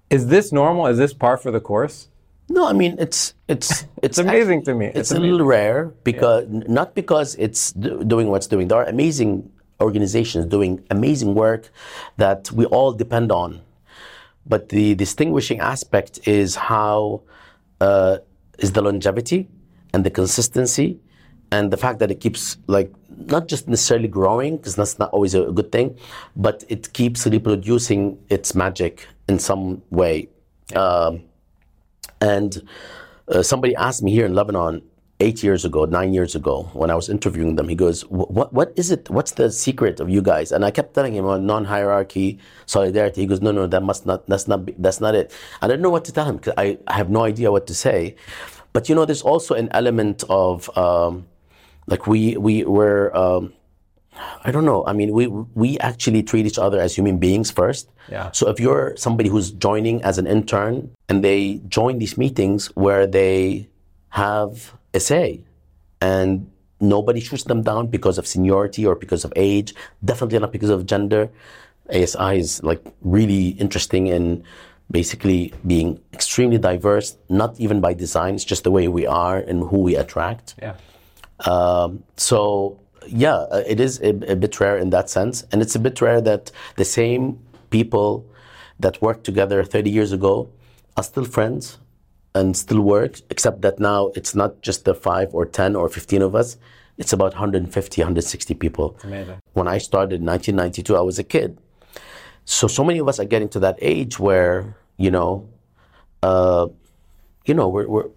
is this normal? Is this par for the course? No, I mean it's it's it's, amazing to me. It's, It's a little rare because not because it's do, doing what's doing. There are amazing organizations doing amazing work that we all depend on, but the distinguishing aspect is how uh, is the longevity and the consistency and the fact that it keeps like not just necessarily growing because that's not always a good thing, but it keeps reproducing its magic in some way. Um, and uh, somebody asked me here in Lebanon eight years ago, nine years ago, when I was interviewing them, he goes, "What what is it? What's the secret of you guys?" And I kept telling him on non-hierarchy, solidarity. He goes, "No, no, that must not. That's not. That's not it." I don't know what to tell him because I, I have no idea what to say. But you know, there's also an element of um, like we we were. Um, I don't know. I mean, we we actually treat each other as human beings first. Yeah. So if you're somebody who's joining as an intern and they join these meetings where they have a say and nobody shoots them down because of seniority or because of age, definitely not because of gender. ASI is like really interesting in basically being extremely diverse, not even by design, it's just the way we are and who we attract. Yeah. Um, so yeah, uh, it is a, a bit rare in that sense, and it's a bit rare that the same people that worked together 30 years ago are still friends and still work, except that now it's not just the five or 10 or 15 of us. It's about 150, 160 people. Amazing. When I started in 1992, I was a kid. So, so many of us are getting to that age where, you know, uh, you know, we're, we're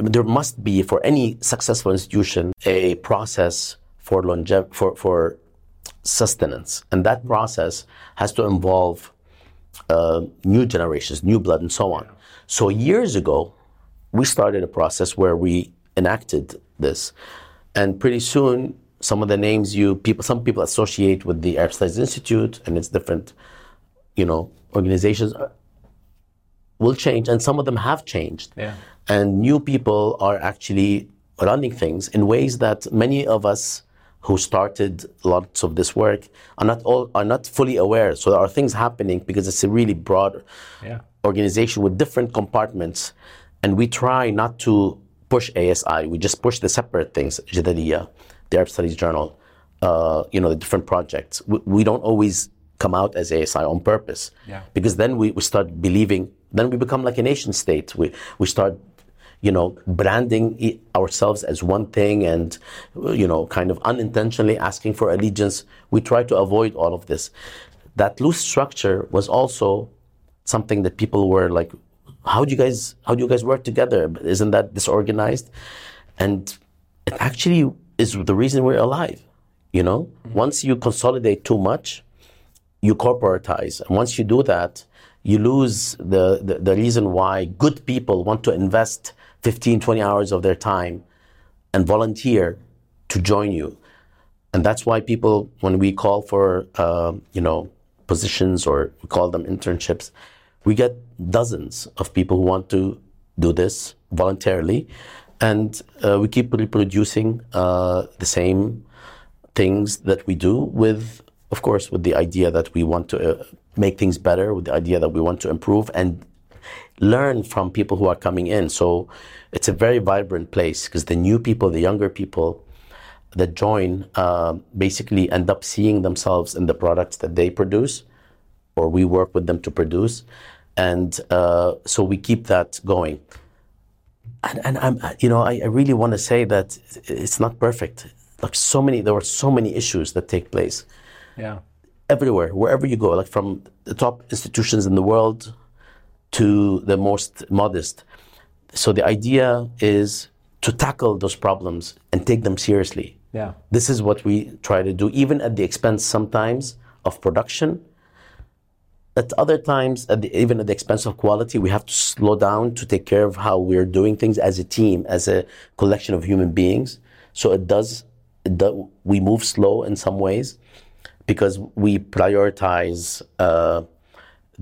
there must be for any successful institution a process for longev- for for sustenance, and that process has to involve uh, new generations, new blood, and so on. So years ago, we started a process where we enacted this, and pretty soon, some of the names you people, some people associate with the Arab Studies Institute and its different, you know, organizations uh, will change, and some of them have changed. Yeah. And new people are actually running things in ways that many of us who started lots of this work are not all are not fully aware. So there are things happening because it's a really broad Yeah. Organization with different compartments, and we try not to push ASI. We just push the separate things, Jadaliyya, the Arab Studies Journal, uh, you know, the different projects. We, we don't always come out as ASI on purpose, Yeah. because then we, we start believing. Then we become like a nation state. We we start. You know, branding ourselves as one thing and, you know, kind of unintentionally asking for allegiance. We try to avoid all of this. That loose structure was also something that people were like, "How do you guys? How do you guys work together? Isn't that disorganized?" And it actually is the reason we're alive. You know, once you consolidate too much, you corporatize, and once you do that, you lose the, the the reason why good people want to invest 15, 20 hours of their time and volunteer to join you and that's why people when we call for um, you know positions or we call them internships we get dozens of people who want to do this voluntarily and uh, we keep reproducing uh, the same things that we do with of course with the idea that we want to uh, make things better with the idea that we want to improve and learn from people who are coming in. So it's a very vibrant place because the new people the younger people that join uh, basically end up seeing themselves in the products that they produce or we work with them to produce and uh, so we keep that going and, and I'm, you know, I, I really want to say that it's not perfect. Like so many, there were so many issues that take place Yeah. everywhere, wherever you go, like from the top institutions in the world to the most modest. So the idea is to tackle those problems and take them seriously. Yeah. This is what we try to do, even at the expense sometimes of production. At other times, at the, even at the expense of quality, we have to slow down to take care of how we're doing things as a team, as a collection of human beings. So it does, it do, we move slow in some ways because we prioritize uh,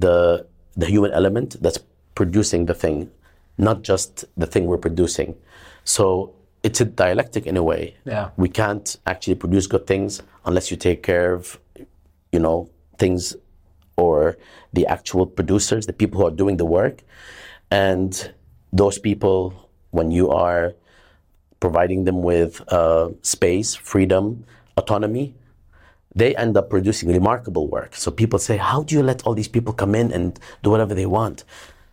the the human element that's producing the thing, not just the thing we're producing. So it's a dialectic in a way. Yeah. We can't actually produce good things unless you take care of, you know, things or the actual producers, the people who are doing the work. And those people, when you are providing them with uh, space, freedom, autonomy, they end up producing remarkable work. So people say, How do you let all these people come in and do whatever they want?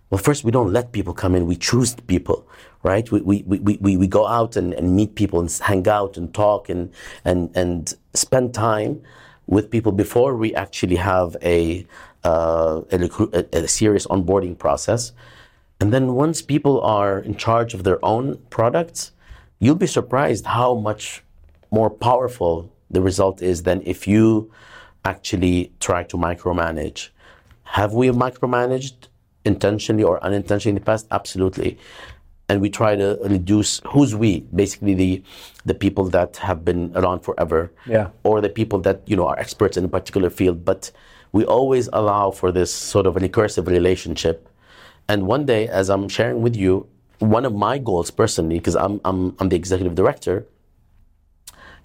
Well, first, we don't let people come in, we choose people, right? We, we, we, we, we go out and, and meet people and hang out and talk and, and, and spend time with people before we actually have a, uh, a, a, serious onboarding process. And then once people are in charge of their own products, you'll be surprised how much more powerful the result is than if you actually try to micromanage. Have we micromanaged intentionally or unintentionally in the past? Absolutely. And we try to reduce who's we, basically the the people that have been around forever, Yeah. or the people that you know are experts in a particular field. But we always allow for this sort of recursive relationship. And one day, as I'm sharing with you, one of my goals personally, because I'm, I'm I'm the executive director,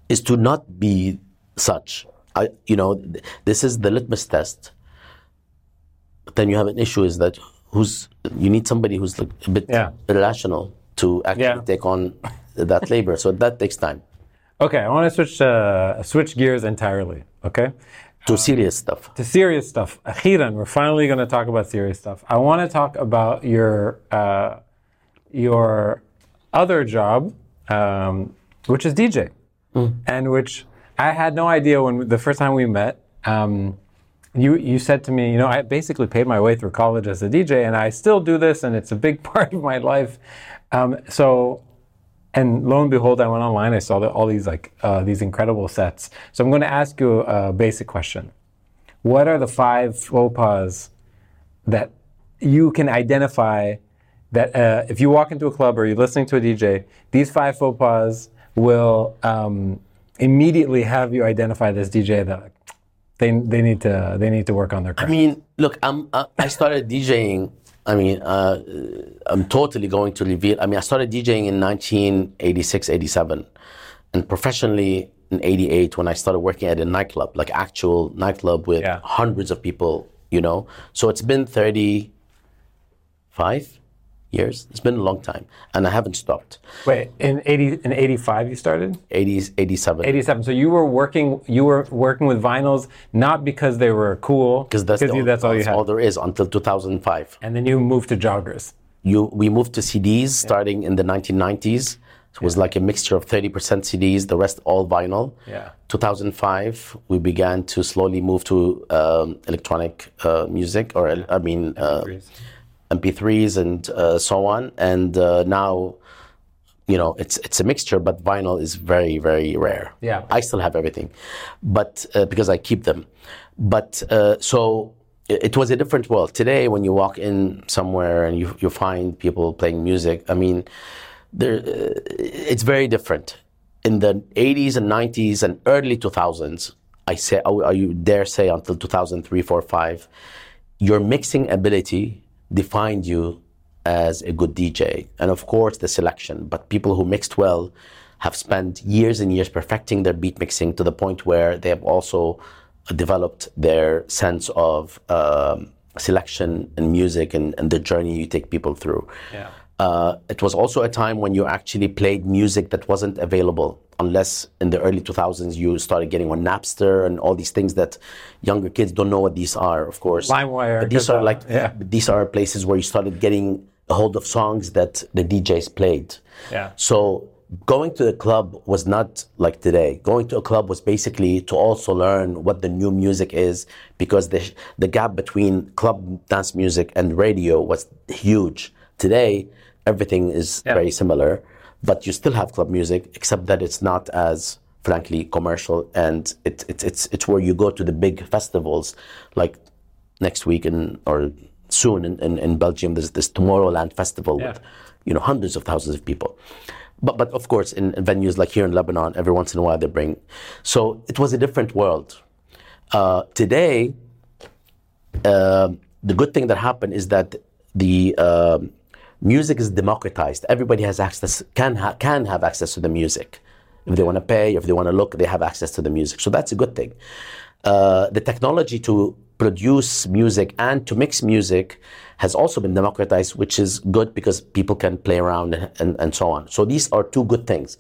is to not be such. I, you know, th- this is the litmus test. Then you have an issue is that who's you need somebody who's like a bit Yeah. irrational to actually Yeah. take on that labor. So that takes time. Okay, I want to switch uh, switch gears entirely. Okay, To serious stuff. to serious stuff. Akhiran, we're finally going to talk about serious stuff. I want to talk about your uh, your other job, um, which is DJ, and which I had no idea when the first time we met. Um, you you said to me, you know, I basically paid my way through college as a DJ, and I still do this, and it's a big part of my life. Um, so, and lo and behold, I went online. I saw that all these like uh, these incredible sets. So I'm going to ask you a basic question: What are the five faux pas that you can identify that uh, if you walk into a club or you're listening to a DJ, these five faux pas will um, immediately have you identify this DJ that they, they need to they need to work on their I mean, look, I'm, uh, I started DJing. I mean, uh, I'm totally going to reveal. I mean, I started DJing in 1986, 87, and professionally in 88 when I started working at a nightclub, like actual nightclub with Yeah. hundreds of people. You know, so it's been 35 years. It's been a long time, and I haven't stopped. Wait, in eighty in eighty five you started. 80s, 87. 87. So you were working you were working with vinyls not because they were cool, because that's, the you, all, that's all you had. all there is until 2005. and then you moved to joggers. you we moved to CDs starting in the 1990s. It was like a mixture of 30% CDs, the rest all vinyl. Yeah. 2005, we began to slowly move to um, electronic uh, music, or I mean, uh, MP3s and uh, so on. And uh, now, you know, it's it's a mixture, but vinyl is very very rare. Yeah. I still have everything, but uh, because I keep them. But uh, so it, it was a different world. Today, when you walk in somewhere and you you find people playing music, I mean, there uh, it's very different. In the 80s and 90s and early 2000s, I say, I, I dare say, until 2003, 4, 5, your mixing ability defined you as a good DJ. And of course, the selection. But people who mixed well have spent years and years perfecting their beat mixing to the point where they have also developed their sense of um, selection and music and, and the journey you take people through. Yeah. Uh, it was also a time when you actually played music that wasn't available unless in the early 2000s you started getting on Napster and all these things that younger kids don't know what these are, of course. LimeWire, But these are like yeah. these are places where you started getting a hold of songs that the DJs played. Yeah. So going to the club was not like today. Going to a club was basically to also learn what the new music is because the the gap between club dance music and radio was huge. Today everything is Yeah. very similar, but you still have club music except that it's not as frankly commercial and it, it, it's it's where you go to the big festivals like next week in or soon in, in, in Belgium there's this Tomorrowland festival with you know hundreds of thousands of people. But but of course in, in venues like here in Lebanon, every once in a while they bring. So it was a different world. Uh, today, uh, the good thing that happened is that the um music is democratized. Everybody has access can ha- can have access to the music. If they want to pay, if they want to look, they have access to the music. So that's a good thing. Uh, the technology to produce music and to mix music has also been democratized, which is good because people can play around and, and, so on. So these are two good things.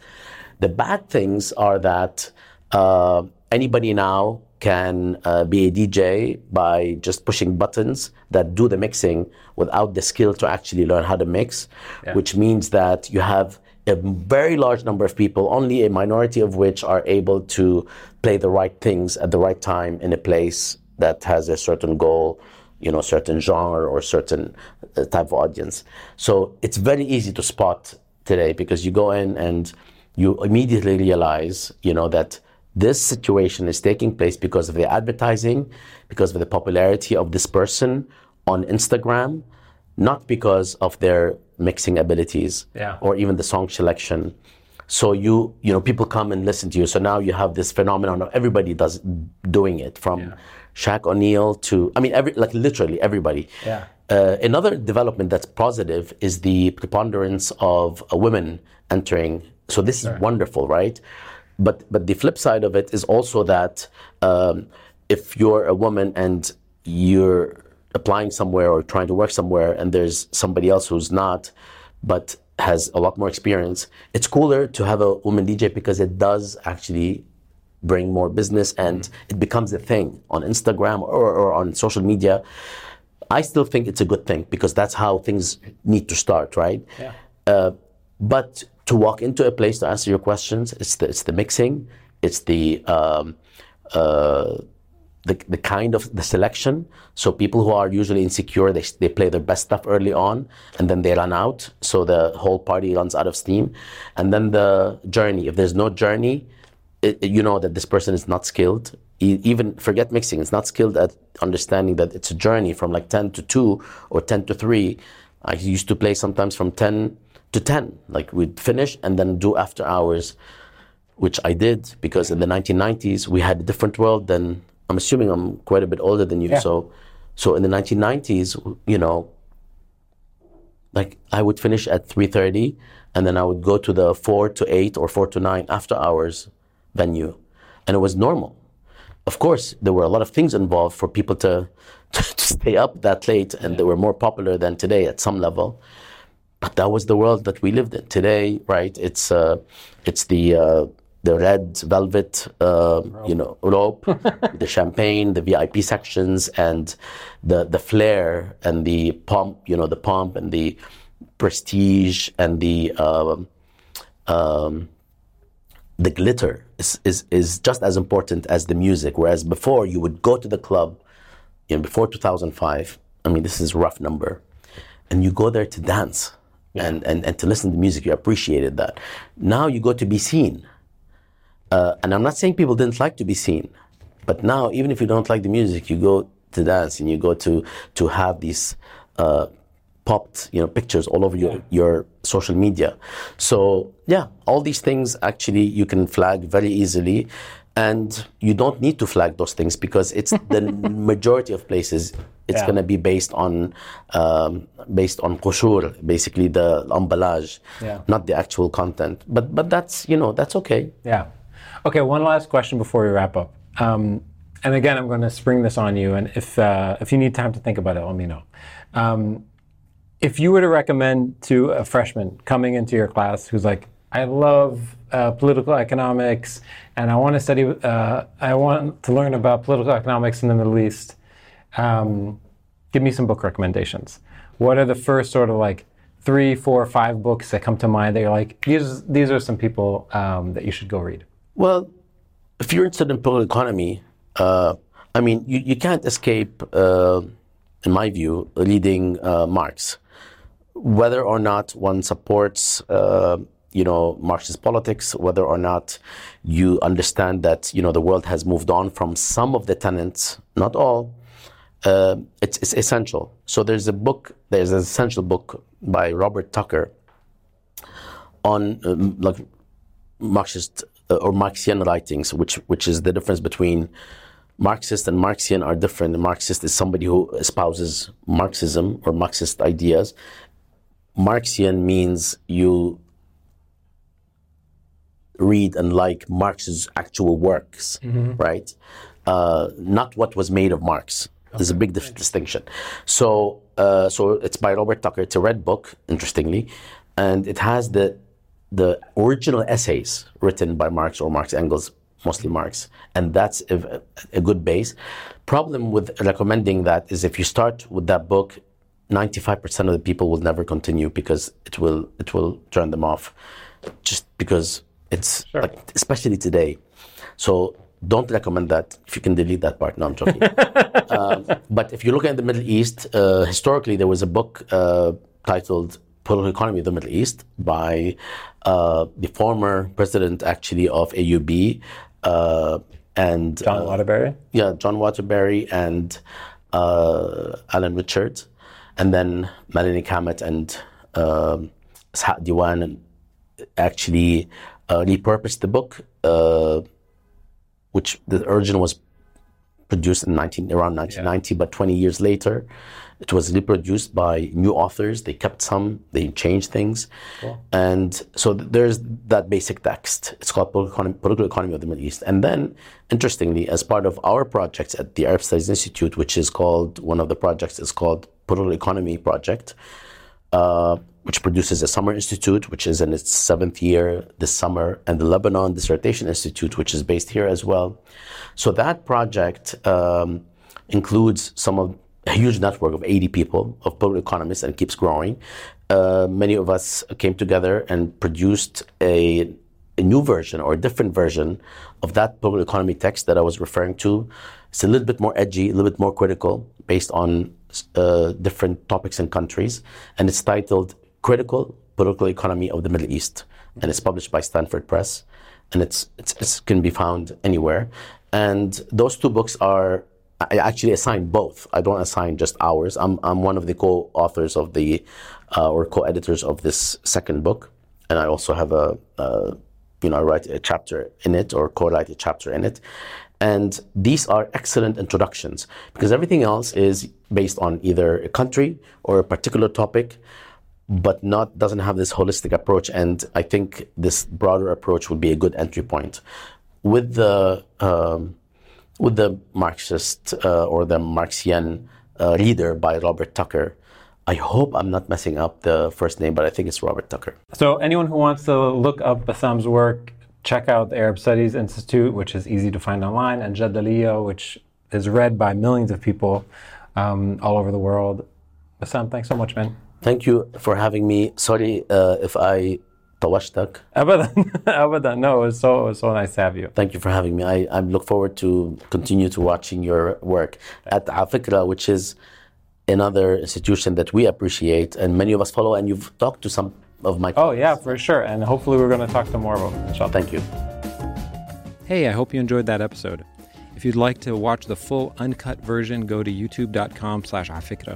The bad things are that uh, anybody now can uh, be a DJ by just pushing buttons that do the mixing without the skill to actually learn how to mix, which means that you have a very large number of people, only a minority of which are able to play the right things at the right time in a place that has a certain goal, you know, certain genre or certain uh, type of audience. So it's very easy to spot today because you go in and you immediately realize, you know, that this situation is taking place because of the advertising, because of the popularity of this person on Instagram, not because of their mixing abilities Yeah. or even the song selection. So you, you know, people come and listen to you. So now you have this phenomenon of everybody does doing it from Shaq O'Neal to, I mean, every like literally everybody. Yeah. Uh, another development that's positive is the preponderance of uh, women entering. So this is wonderful, right? But but the flip side of it is also that um, if you're a woman and you're applying somewhere or trying to work somewhere, and there's somebody else who's not, but has a lot more experience, it's cooler to have a woman DJ because it does actually bring more business and it becomes a thing on Instagram or, or on social media. I still think it's a good thing because that's how things need to start, right? Yeah. Uh, but to walk into a place to answer your questions, it's the it's the mixing, it's the um, uh, the, the kind of the selection. So people who are usually insecure, they, they play their best stuff early on and then they run out. So the whole party runs out of steam. And then the journey. If there's no journey, it, you know that this person is not skilled. even forget mixing, it's not skilled at understanding that it's a journey from like 10 to 2 or 10 to 3. I used to play sometimes from 10 to 10. Like we'd finish and then do after hours, which I did because in the 1990s we had a different world than I'm assuming I'm quite a bit older than you. Yeah. So, so in the 1990s, you know, like I would finish at 3:30, and then I would go to the four to eight or four to nine after hours venue, and it was normal. Of course, there were a lot of things involved for people to to, stay up that late, and they were more popular than today at some level. But that was the world that we lived in. Today, right? It's uh, it's the uh, the red velvet, uh, you know, rope, the champagne, the VIP sections, and the the flair and the pomp, you know, the pomp and the prestige and the um, um, the glitter is, is is just as important as the music. Whereas before, you would go to the club, you know, before 2005. I mean, this is a rough number, and you go there to dance. And, and, and to listen to music, you appreciated that. Now you go to be seen. Uh, and I'm not saying people didn't like to be seen, but now even if you don't like the music, you go to dance and you go to to have these uh, popped, you know, pictures all over your your social media. So yeah, all these things actually you can flag very easily, and you don't need to flag those things because it's the majority of places. It's Yeah. going to be based on um, based on qusur, basically the emballage, Yeah. not the actual content. But but that's you know that's okay. Yeah. Okay, one last question before we wrap up. Um, and again, I'm going to spring this on you, and if uh, if you need time to think about it, let me know. Um, if you were to recommend to a freshman coming into your class who's like, I love uh, political economics, and I want to study, uh, I want to learn about political economics in the Middle East. Um, give me some book recommendations. What are the first sort of like three, four, five books that come to mind that you're like, these these are some people um, that you should go read? Well, if you're interested in political economy, uh, I mean, you, you can't escape, uh, in my view, reading uh, Marx. Whether or not one supports, uh, you know, Marxist politics, whether or not you understand that, you know, the world has moved on from some of the tenets, not all, uh, it's, it's essential. So there's a book, there's an essential book by Robert Tucker on um, like Marxist uh, or Marxian writings, which which is the difference between Marxist and Marxian are different. Marxist is somebody who espouses Marxism or Marxist ideas. Marxian means you read and like Marx's actual works, right? Uh, not what was made of Marx. There's a big dif- distinction. So, uh, so it's by Robert Tucker. It's a red book, interestingly, and it has the the original essays written by Marx or Marx Engels, mostly Marx, and that's a, a good base. Problem with recommending that is if you start with that book, 95% of the people will never continue because it will it will turn them off, just because it's like, especially today. So don't recommend that. If you can delete that part, no, I'm joking. um, but if you look at the Middle East, uh, historically there was a book uh, titled "Political Economy of the Middle East" by uh, the former president, actually, of AUB, uh, and John Waterbury. yeah, John Waterbury and uh, Alan Richard, and then Melanie Cammett and um Ishaq Diwan actually uh, repurposed the book, uh, which the original was produced in 19, around 1990, but 20 years later, it was reproduced by new authors. They kept some, they changed things. And so th- there's that basic text. It's called Political Economy, Political Economy of the Middle East. And then, interestingly, as part of our projects at the Arab Studies Institute, which is called, one of the projects is called Political Economy Project, uh, which produces a summer institute, which is in its seventh year this summer, and the Lebanon Dissertation Institute, which is based here as well. So that project um, includes some of a huge network of 80 people of political economists and keeps growing. Uh, many of us came together and produced a, a new version or a different version of that political economy text that I was referring to. It's a little bit more edgy, a little bit more critical, based on uh, different topics and countries, and it's titled "Critical Political Economy of the Middle East," and it's published by Stanford Press, and it's, it's, it's can be found anywhere. And those two books are I actually assign both. I don't assign just ours. I'm, I'm one of the co-authors of the, uh, or co-editors of this second book, and I also have a, uh, you know, I write a chapter in it or co-write a chapter in it. And these are excellent introductions because everything else is based on either a country or a particular topic, but not doesn't have this holistic approach. And I think this broader approach would be a good entry point. With the um, with the Marxist uh, or the Marxian uh, leader by Robert Tucker. I hope I'm not messing up the first name, but I think it's Robert Tucker. So, anyone who wants to look up Bassam's work, check out the Arab Studies Institute, which is easy to find online, and Jadaliyya, which is read by millions of people um, all over the world. Bassam, thanks so much, man. Thank you for having me. Sorry uh, if I طوشتك ابدا ابدا no it was so it was so nice to have you thank you for having me I, I look forward to continue to watching your work at Afikra which is another institution that we appreciate and many of us follow and you've talked to some of my oh yeah for sure and hopefully we're going to talk to more of them inshallah. thank you hey I hope you enjoyed that episode if you'd like to watch the full uncut version go to youtube.com slash afikra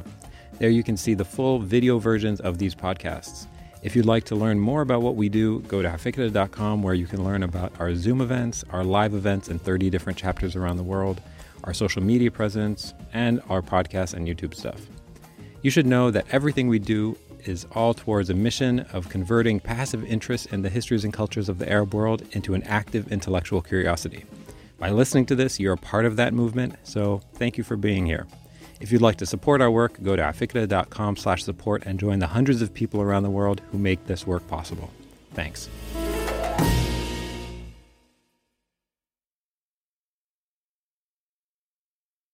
there you can see the full video versions of these podcasts if you'd like to learn more about what we do, go to afikra.com where you can learn about our Zoom events, our live events in 30 different chapters around the world, our social media presence, and our podcast and YouTube stuff. You should know that everything we do is all towards a mission of converting passive interest in the histories and cultures of the Arab world into an active intellectual curiosity. By listening to this, you're a part of that movement, so thank you for being here. If you'd like to support our work, go to afikra.com slash support and join the hundreds of people around the world who make this work possible. Thanks.